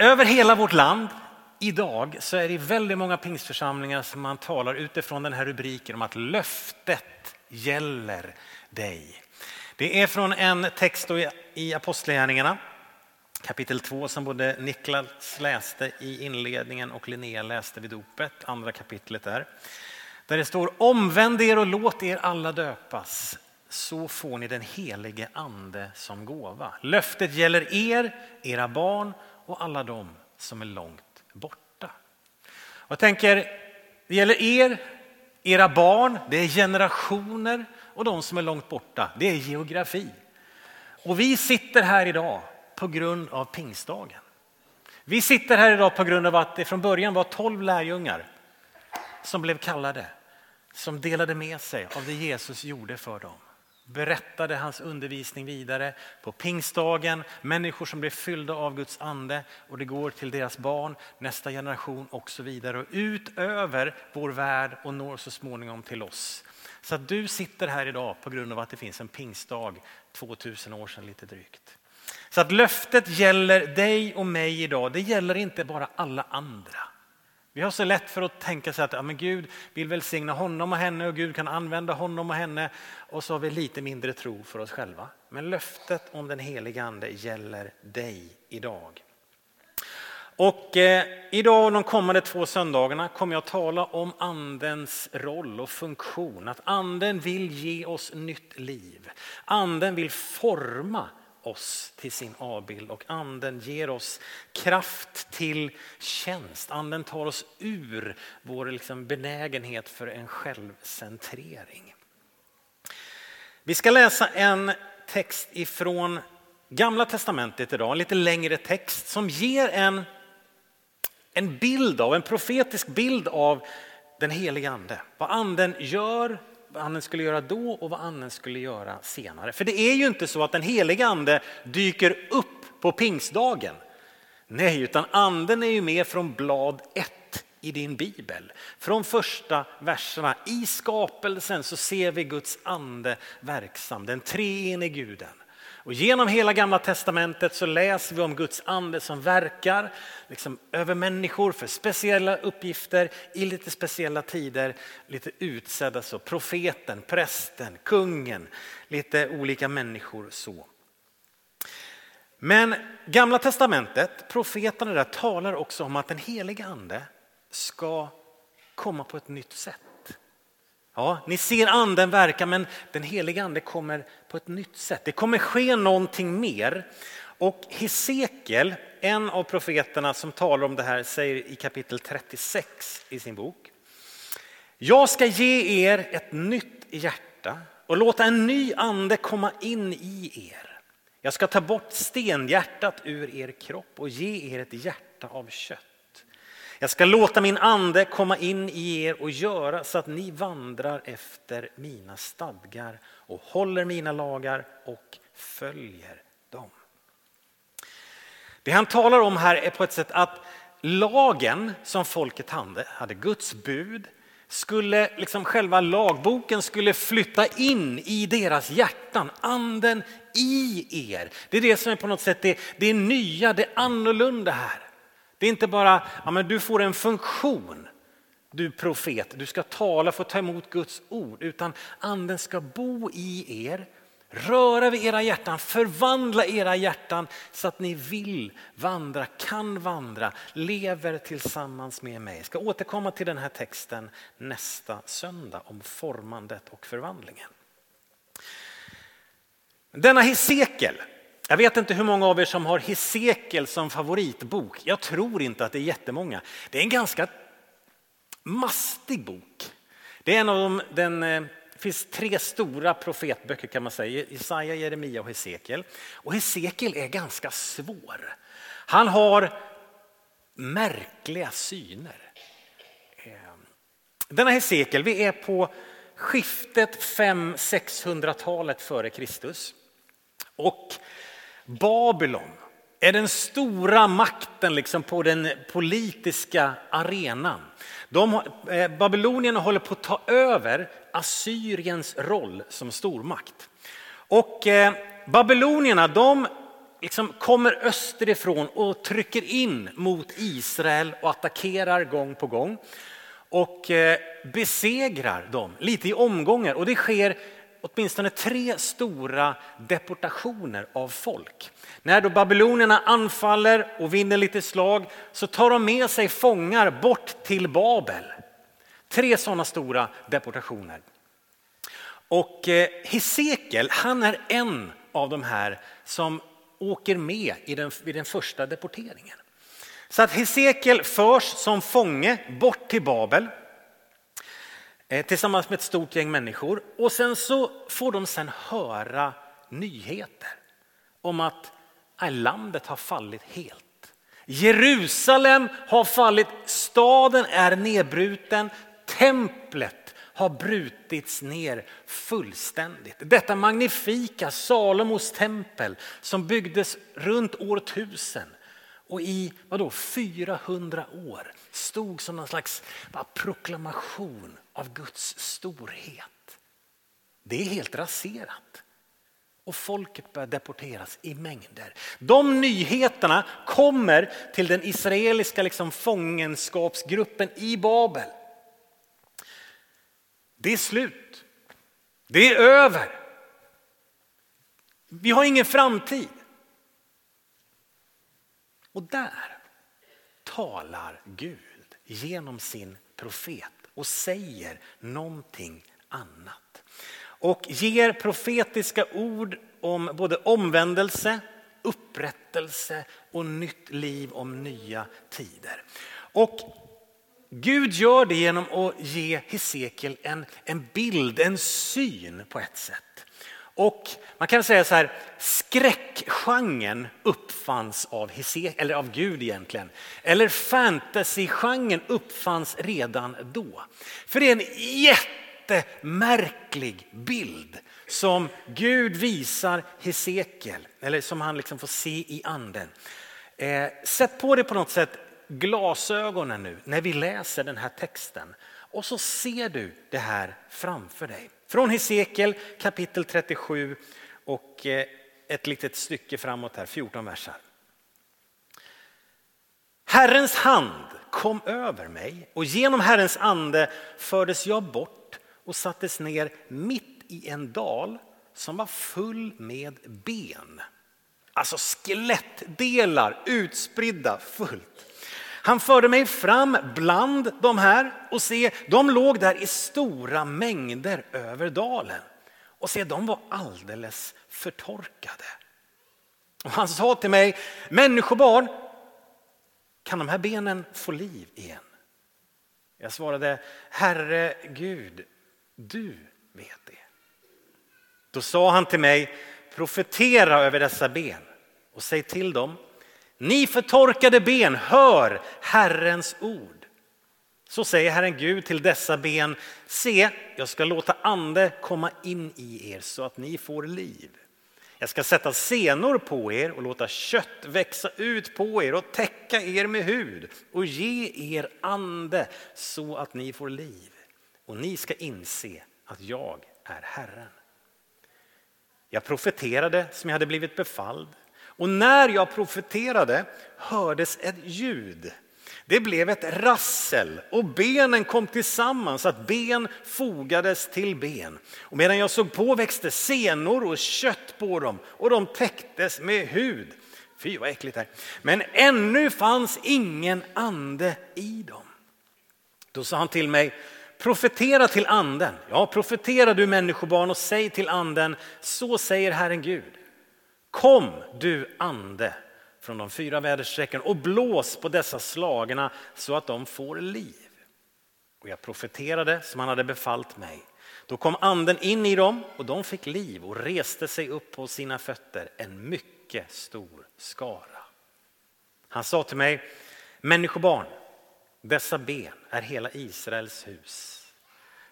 Över hela vårt land idag så är det väldigt många pingstförsamlingar som man talar utifrån den här rubriken om att löftet gäller dig. Det är från en text i Apostlagärningarna kapitel 2 som både Niklas läste i inledningen och Linnea läste vid dopet, andra kapitlet där. Där det står omvänd er och låt er alla döpas så får ni den helige ande som gåva. Löftet gäller er, era barn och alla de som är långt borta. Jag tänker, det gäller er, era barn, det är generationer och de som är långt borta, det är geografi. Och vi sitter här idag på grund av pingstdagen. Vi sitter här idag på grund av att det från början var tolv lärjungar som blev kallade, som delade med sig av det Jesus gjorde för dem berättade hans undervisning vidare på pingstdagen. Människor som blev fyllda av Guds ande och det går till deras barn, nästa generation och så vidare och ut över vår värld och når så småningom till oss. Så att du sitter här idag på grund av att det finns en pingstdag 2000 år sedan lite drygt. Så att löftet gäller dig och mig idag. Det gäller inte bara alla andra. Vi har så lätt för att tänka sig att ja, men Gud vill välsigna honom och henne och Gud kan använda honom och henne och så har vi lite mindre tro för oss själva. Men löftet om den heliga ande gäller dig idag. Och eh, idag och de kommande två söndagarna kommer jag tala om andens roll och funktion. Att anden vill ge oss nytt liv. Anden vill forma oss till sin avbild och anden ger oss kraft till tjänst. Anden tar oss ur vår liksom benägenhet för en självcentrering. Vi ska läsa en text ifrån Gamla testamentet idag, en lite längre text som ger en, en bild av, en profetisk bild av den heliga ande. Vad anden gör, vad anden skulle göra då och vad anden skulle göra senare. För det är ju inte så att den heliga ande dyker upp på pingstdagen. Nej, utan anden är ju med från blad 1 i din bibel. Från första verserna. I skapelsen så ser vi Guds ande verksam, den treenige guden. Och genom hela gamla testamentet så läser vi om Guds ande som verkar liksom, över människor för speciella uppgifter i lite speciella tider. Lite utsedda så, profeten, prästen, kungen, lite olika människor så. Men gamla testamentet, profeterna där talar också om att den heliga ande ska komma på ett nytt sätt. Ja, ni ser anden verka men den heliga ande kommer på ett nytt sätt. Det kommer ske någonting mer. Och Hesekiel, en av profeterna som talar om det här, säger i kapitel 36 i sin bok. Jag ska ge er ett nytt hjärta och låta en ny ande komma in i er. Jag ska ta bort stenhjärtat ur er kropp och ge er ett hjärta av kött. Jag ska låta min ande komma in i er och göra så att ni vandrar efter mina stadgar och håller mina lagar och följer dem. Det han talar om här är på ett sätt att lagen som folket hade, hade Guds bud, skulle liksom själva lagboken skulle flytta in i deras hjärtan, anden i er. Det är det som är på något sätt det, det nya, det annorlunda här. Det är inte bara, ja, men du får en funktion, du profet, du ska tala, få ta emot Guds ord, utan anden ska bo i er, röra vid era hjärtan, förvandla era hjärtan så att ni vill vandra, kan vandra, lever tillsammans med mig. Jag ska återkomma till den här texten nästa söndag om formandet och förvandlingen. Denna Hesekiel jag vet inte hur många av er som har Hesekiel som favoritbok. Jag tror inte att det är jättemånga. Det är en ganska mastig bok. Det är en av de, den, eh, finns tre stora profetböcker kan man säga, Jesaja, Jeremia och Hesekiel. Och Hesekiel är ganska svår. Han har märkliga syner. Eh, denna Hesekiel, vi är på skiftet 500-600-talet före Kristus. Och Babylon är den stora makten liksom på den politiska arenan. De, eh, babylonierna håller på att ta över Assyriens roll som stormakt. Och eh, babylonierna de liksom kommer österifrån och trycker in mot Israel och attackerar gång på gång och eh, besegrar dem lite i omgångar. Och det sker åtminstone tre stora deportationer av folk. När då babylonierna anfaller och vinner lite slag så tar de med sig fångar bort till Babel. Tre sådana stora deportationer. Och eh, Hesekiel, han är en av de här som åker med i den, vid den första deporteringen. Så att Hesekiel förs som fånge bort till Babel Eh, tillsammans med ett stort gäng människor och sen så får de sen höra nyheter om att landet har fallit helt. Jerusalem har fallit, staden är nedbruten, templet har brutits ner fullständigt. Detta magnifika Salomos tempel som byggdes runt år 1000 och i vadå, 400 år stod som någon slags proklamation av Guds storhet. Det är helt raserat och folket börjar deporteras i mängder. De nyheterna kommer till den israeliska liksom fångenskapsgruppen i Babel. Det är slut. Det är över. Vi har ingen framtid. Och där talar Gud genom sin profet och säger någonting annat. Och ger profetiska ord om både omvändelse, upprättelse och nytt liv om nya tider. Och Gud gör det genom att ge Hesekiel en, en bild, en syn på ett sätt. Och man kan säga så här, skräckgenren uppfanns av, Hese, eller av Gud egentligen. Eller fantasygenren uppfanns redan då. För det är en jättemärklig bild som Gud visar Hesekiel, eller som han liksom får se i anden. Eh, sätt på dig på något sätt glasögonen nu när vi läser den här texten och så ser du det här framför dig. Från Hesekiel kapitel 37 och eh, ett litet stycke framåt här, 14 versar. Herrens hand kom över mig och genom Herrens ande fördes jag bort och sattes ner mitt i en dal som var full med ben. Alltså skelettdelar utspridda fullt. Han förde mig fram bland de här och se, de låg där i stora mängder över dalen. Och se, de var alldeles förtorkade. Och han sa till mig, människobarn, kan de här benen få liv igen? Jag svarade, Herre Gud, du vet det. Då sa han till mig, profetera över dessa ben och säg till dem, ni förtorkade ben, hör Herrens ord. Så säger Herren Gud till dessa ben, se, jag ska låta ande komma in i er så att ni får liv. Jag ska sätta senor på er och låta kött växa ut på er och täcka er med hud och ge er ande så att ni får liv. Och ni ska inse att jag är Herren. Jag profeterade som jag hade blivit befalld och när jag profeterade hördes ett ljud. Det blev ett rassel och benen kom tillsammans att ben fogades till ben. Och medan jag såg på växte senor och kött på dem och de täcktes med hud. Fy vad äckligt det här. Men ännu fanns ingen ande i dem. Då sa han till mig, profetera till anden. Ja, profetera du människobarn och säg till anden, så säger Herren Gud. Kom du ande från de fyra väderstrecken och blås på dessa slagna så att de får liv. Och jag profeterade som han hade befallt mig. Då kom anden in i dem och de fick liv och reste sig upp på sina fötter, en mycket stor skara. Han sa till mig, människobarn, dessa ben är hela Israels hus.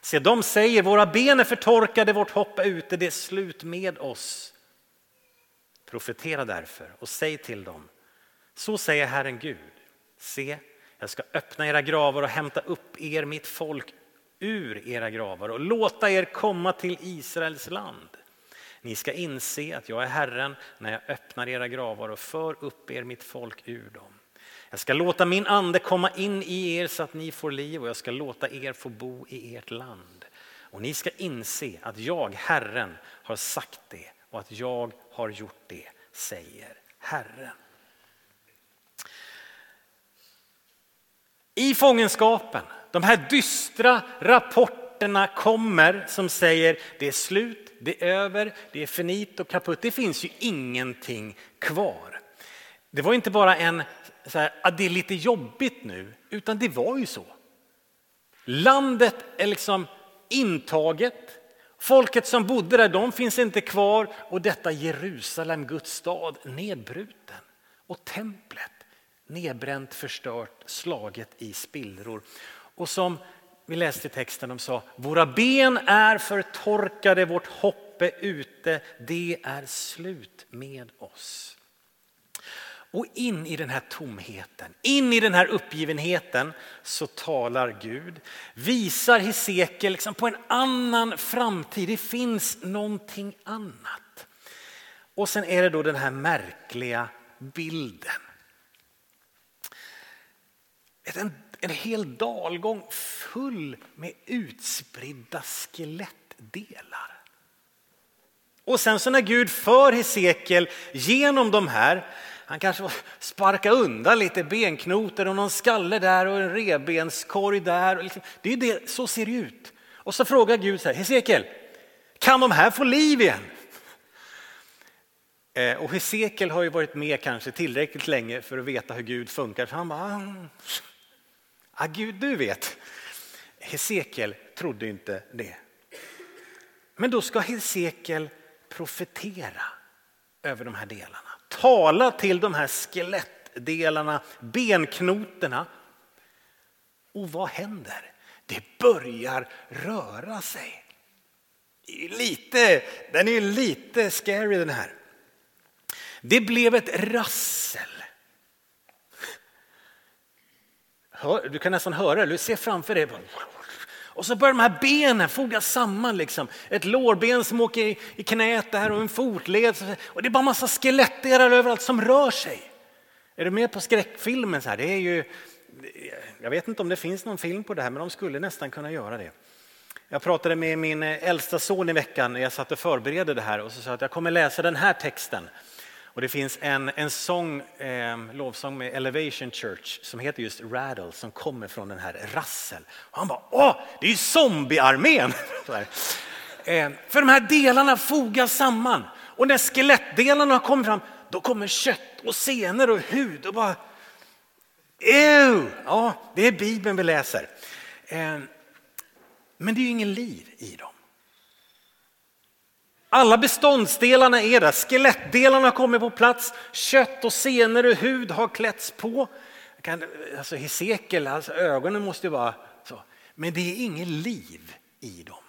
Se, de säger, våra ben är förtorkade, vårt hopp är ute, det är slut med oss. Profetera därför och säg till dem, så säger Herren Gud, se, jag ska öppna era gravar och hämta upp er, mitt folk, ur era gravar och låta er komma till Israels land. Ni ska inse att jag är Herren när jag öppnar era gravar och för upp er mitt folk ur dem. Jag ska låta min ande komma in i er så att ni får liv och jag ska låta er få bo i ert land. Och ni ska inse att jag, Herren, har sagt det och att jag har gjort det, säger Herren. I fångenskapen, de här dystra rapporterna kommer som säger det är slut, det är över, det är finito, kaputt. Det finns ju ingenting kvar. Det var inte bara en så här, att det är lite jobbigt nu, utan det var ju så. Landet är liksom intaget. Folket som bodde där, de finns inte kvar och detta Jerusalem, Guds stad, nedbruten. Och templet nedbränt, förstört, slaget i spillror. Och som vi läste i texten, de sa, våra ben är förtorkade, vårt hopp är ute, det är slut med oss. Och in i den här tomheten, in i den här uppgivenheten så talar Gud. Visar Hesekiel liksom på en annan framtid, det finns någonting annat. Och sen är det då den här märkliga bilden. En, en hel dalgång full med utspridda skelettdelar. Och sen så när Gud för Hesekiel genom de här han kanske sparka undan lite benknotor och någon skalle där och en rebenskorg där. Liksom- det är det, så ser det ut. Och så frågar Gud så här, Hesekiel, kan de här få liv igen? Eh, och Hesekiel har ju varit med kanske tillräckligt länge för att veta hur Gud funkar. Så han bara, ja, Gud du vet. Hesekiel trodde inte det. Men då ska Hesekiel profetera över de här delarna tala till de här skelettdelarna, benknotorna. Och vad händer? Det börjar röra sig. Lite, den är lite scary den här. Det blev ett rassel. du kan nästan höra det, du ser framför dig. Och så börjar de här benen fogas samman. Liksom. Ett lårben som åker i, i knät där och en fotled. Och det är bara massa skelettdelar överallt som rör sig. Är du med på skräckfilmen? Så här? Det är ju, jag vet inte om det finns någon film på det här, men de skulle nästan kunna göra det. Jag pratade med min äldsta son i veckan när jag satt och förberedde det här och så sa att jag kommer läsa den här texten och det finns en, en sång, eh, lovsång med Elevation Church som heter just Rattle som kommer från den här Rassel. Och han bara, åh, det är ju zombiearmén! eh, för de här delarna fogas samman och när skelettdelarna har kommit fram då kommer kött och senor och hud och bara, Ew! Ja, det är Bibeln vi läser. Eh, men det är ju ingen liv i dem. Alla beståndsdelarna är där, skelettdelarna kommer på plats, kött och senor och hud har klätts på. alltså Hesekiel, alltså ögonen måste ju vara så. Men det är inget liv i dem.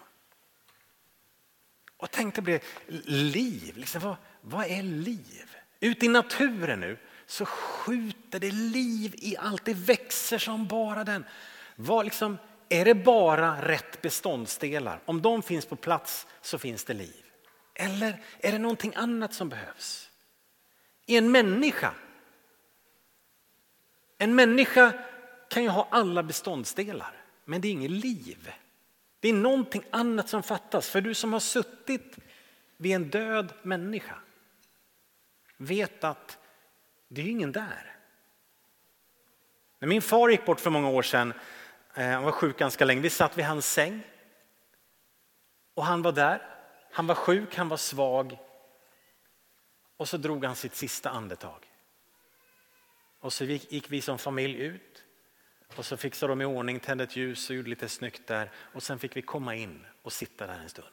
Och tänk dig det, liv, liksom, vad, vad är liv? Ute i naturen nu så skjuter det liv i allt, det växer som bara den. Vad liksom, är det bara rätt beståndsdelar? Om de finns på plats så finns det liv. Eller är det någonting annat som behövs? I en människa? En människa kan ju ha alla beståndsdelar, men det är inget liv. Det är någonting annat som fattas. För du som har suttit vid en död människa vet att det är ingen där. När min far gick bort för många år sedan, eh, han var sjuk ganska länge, vi satt vid hans säng och han var där. Han var sjuk, han var svag och så drog han sitt sista andetag. Och så gick vi som familj ut och så fixade de i ordning, tände ett ljus och gjorde lite snyggt där och sen fick vi komma in och sitta där en stund.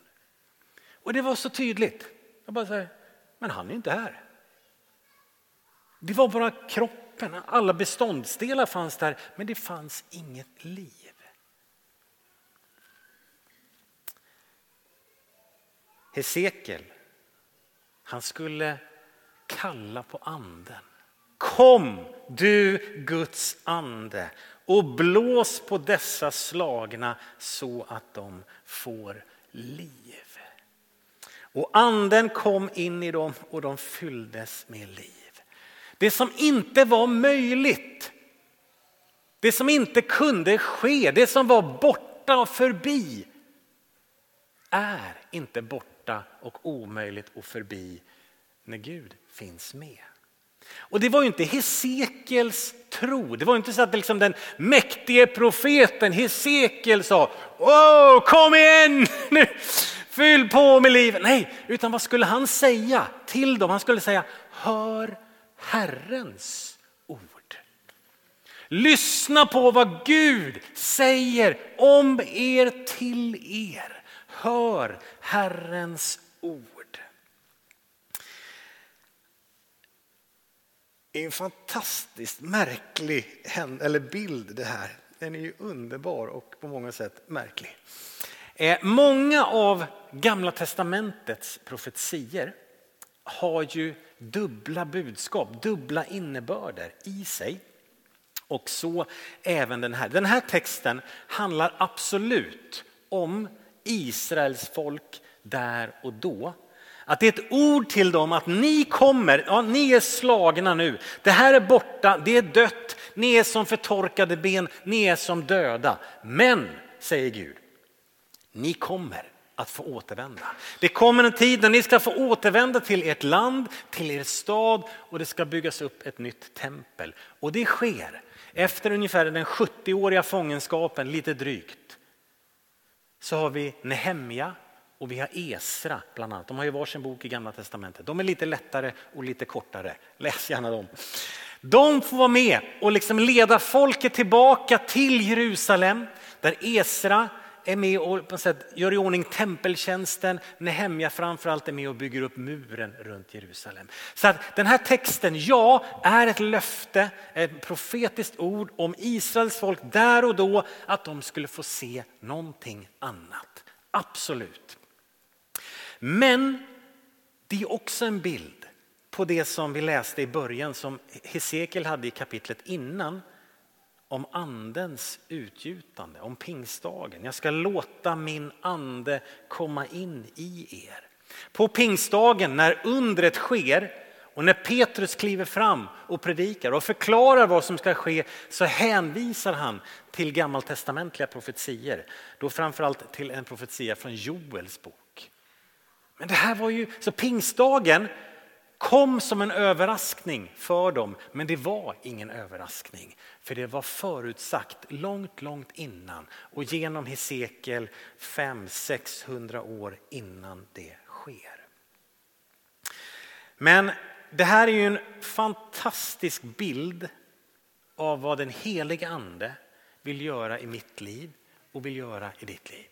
Och det var så tydligt. Jag bara säger, men han är inte här. Det var bara kroppen, alla beståndsdelar fanns där men det fanns inget liv. Hesekiel, han skulle kalla på anden. Kom du Guds ande och blås på dessa slagna så att de får liv. Och anden kom in i dem och de fylldes med liv. Det som inte var möjligt, det som inte kunde ske, det som var borta och förbi är inte borta och omöjligt och förbi när Gud finns med. Och det var ju inte Hesekiels tro. Det var inte så att liksom den mäktige profeten Hesekiel sa Åh, kom igen nu, fyll på med livet. Nej, utan vad skulle han säga till dem? Han skulle säga hör Herrens ord. Lyssna på vad Gud säger om er till er. Hör Herrens ord. Det är en fantastiskt märklig eller bild det här. Den är ju underbar och på många sätt märklig. Eh, många av Gamla testamentets profetier har ju dubbla budskap, dubbla innebörder i sig. Och så även den här. Den här texten handlar absolut om Israels folk där och då. Att det är ett ord till dem att ni kommer, ja, ni är slagna nu. Det här är borta, det är dött, ni är som förtorkade ben, ni är som döda. Men, säger Gud, ni kommer att få återvända. Det kommer en tid när ni ska få återvända till ert land, till er stad och det ska byggas upp ett nytt tempel. Och det sker efter ungefär den 70-åriga fångenskapen, lite drygt. Så har vi Nehemja och vi har Esra bland annat. De har ju varsin bok i Gamla Testamentet. De är lite lättare och lite kortare. Läs gärna dem. De får vara med och liksom leda folket tillbaka till Jerusalem där Esra är med och på sätt gör i ordning tempeltjänsten. Nehemja framförallt är med och bygger upp muren runt Jerusalem. Så att den här texten, ja, är ett löfte, ett profetiskt ord om Israels folk där och då att de skulle få se någonting annat. Absolut. Men det är också en bild på det som vi läste i början som Hesekiel hade i kapitlet innan om andens utgjutande, om pingstdagen. Jag ska låta min ande komma in i er. På pingstdagen när undret sker och när Petrus kliver fram och predikar och förklarar vad som ska ske så hänvisar han till gammaltestamentliga profetier. Då framförallt till en profetia från Joels bok. Men det här var ju, så pingstdagen kom som en överraskning för dem, men det var ingen överraskning. För det var förutsagt långt, långt innan och genom Hesekiel 500-600 år innan det sker. Men det här är ju en fantastisk bild av vad den helige ande vill göra i mitt liv och vill göra i ditt liv.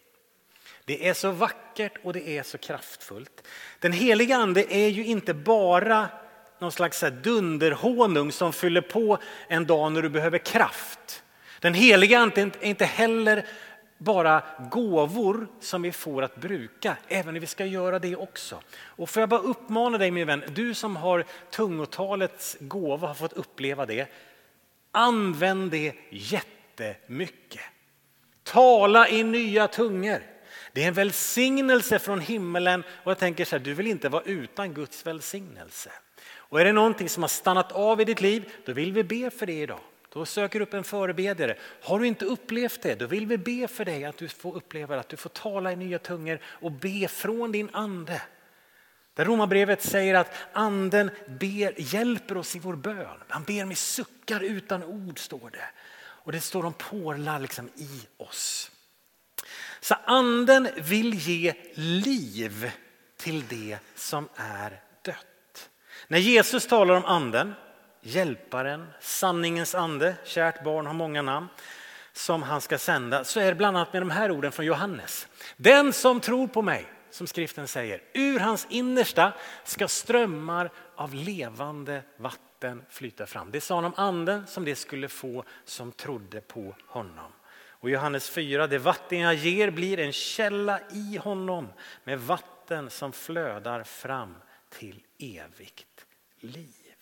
Det är så vackert och det är så kraftfullt. Den heliga ande är ju inte bara någon slags dunderhonung som fyller på en dag när du behöver kraft. Den heliga ande är inte heller bara gåvor som vi får att bruka, även när vi ska göra det också. Och får jag bara uppmana dig min vän, du som har tungotalets gåva har fått uppleva det. Använd det jättemycket. Tala i nya tungor. Det är en välsignelse från himmelen och jag tänker så här, du vill inte vara utan Guds välsignelse. Och är det någonting som har stannat av i ditt liv, då vill vi be för det idag. Då söker du upp en förebedjare. Har du inte upplevt det, då vill vi be för dig att du får uppleva att du får tala i nya tungor och be från din ande. Där Romarbrevet säger att anden ber, hjälper oss i vår bön. Han ber med suckar utan ord står det. Och det står de porlar liksom i oss. Så anden vill ge liv till det som är dött. När Jesus talar om anden, hjälparen, sanningens ande, kärt barn har många namn, som han ska sända så är det bland annat med de här orden från Johannes. Den som tror på mig, som skriften säger, ur hans innersta ska strömmar av levande vatten flyta fram. Det sa han om anden som det skulle få som trodde på honom. Och Johannes 4, det vatten jag ger blir en källa i honom med vatten som flödar fram till evigt liv.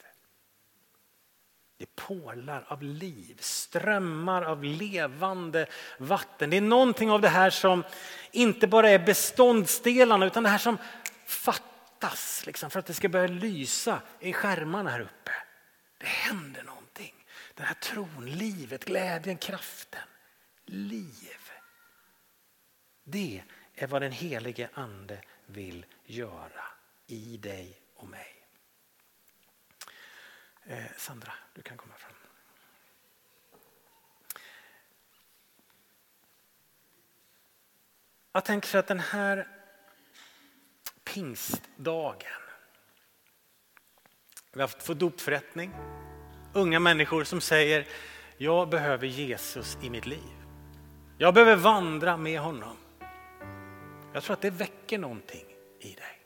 Det pålar av liv, strömmar av levande vatten. Det är någonting av det här som inte bara är beståndsdelarna utan det här som fattas liksom, för att det ska börja lysa i skärmarna här uppe. Det händer någonting. Den här tron, livet, glädjen, kraften. Liv. Det är vad den helige ande vill göra i dig och mig. Eh, Sandra, du kan komma fram. Jag tänker så att den här pingstdagen. Vi har fått dopförrättning. Unga människor som säger jag behöver Jesus i mitt liv. Jag behöver vandra med honom. Jag tror att det väcker någonting i dig.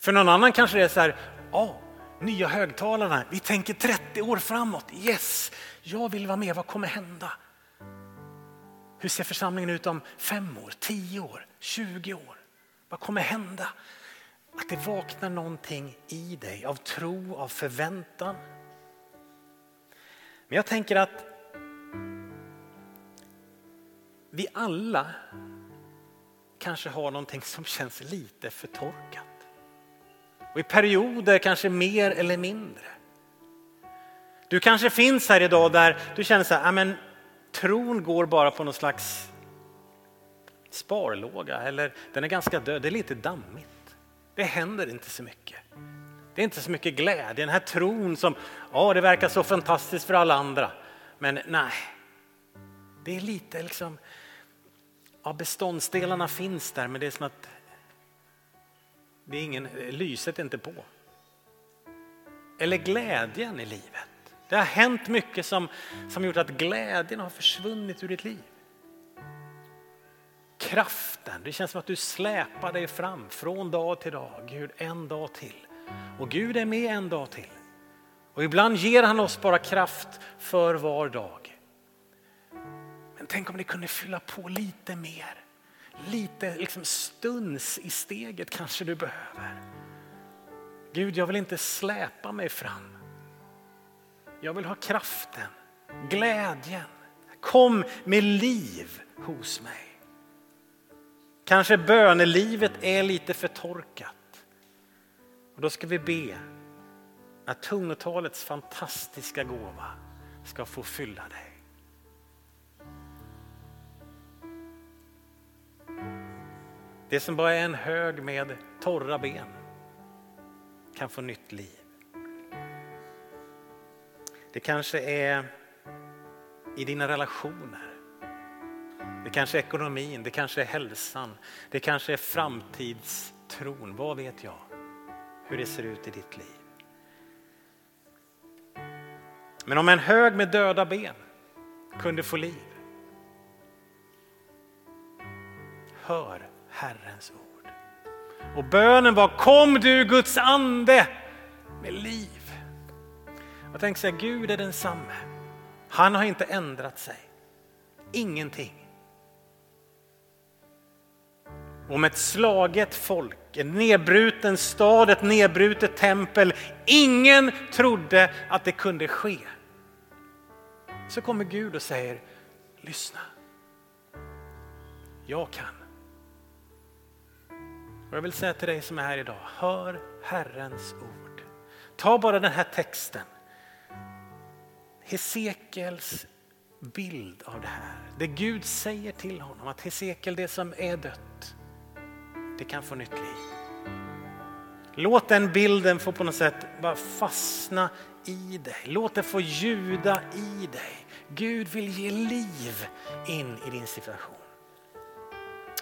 För någon annan kanske det är så här, ja, nya högtalarna, vi tänker 30 år framåt, yes, jag vill vara med, vad kommer hända? Hur ser församlingen ut om fem år, tio år, 20 år? Vad kommer hända? Att det vaknar någonting i dig av tro, av förväntan. Men jag tänker att vi alla kanske har någonting som känns lite förtorkat. Och i perioder kanske mer eller mindre. Du kanske finns här idag där du känner så här, ah, men tron går bara på någon slags sparlåga eller den är ganska död, det är lite dammigt. Det händer inte så mycket. Det är inte så mycket glädje, den här tron som, ja det verkar så fantastiskt för alla andra. Men nej, det är lite liksom, ja beståndsdelarna finns där men det är som att det är ingen, lyset är inte på. Eller glädjen i livet. Det har hänt mycket som, som gjort att glädjen har försvunnit ur ditt liv. Kraften, det känns som att du släpar dig fram från dag till dag. Gud, en dag till. Och Gud är med en dag till. Och ibland ger han oss bara kraft för var dag. Men tänk om det kunde fylla på lite mer. Lite liksom stuns i steget kanske du behöver. Gud, jag vill inte släpa mig fram. Jag vill ha kraften, glädjen. Kom med liv hos mig. Kanske bönelivet är lite förtorkat. Och då ska vi be att tungotalets fantastiska gåva ska få fylla dig. Det som bara är en hög med torra ben kan få nytt liv. Det kanske är i dina relationer. Det kanske är ekonomin, det kanske är hälsan, det kanske är framtidstron. Vad vet jag? Hur det ser ut i ditt liv. Men om en hög med döda ben kunde få liv. Hör Herrens ord. Och bönen var kom du Guds ande med liv. Jag tänker så här, Gud är densamme. Han har inte ändrat sig. Ingenting. Om ett slaget folk, en nedbruten stad, ett nedbrutet tempel. Ingen trodde att det kunde ske. Så kommer Gud och säger, lyssna. Jag kan. Och jag vill säga till dig som är här idag, hör Herrens ord. Ta bara den här texten. Hesekels bild av det här. Det Gud säger till honom att Hesekiel, det som är dött, det kan få nytt liv. Låt den bilden få på något sätt bara fastna i dig. Låt det få ljuda i dig. Gud vill ge liv in i din situation.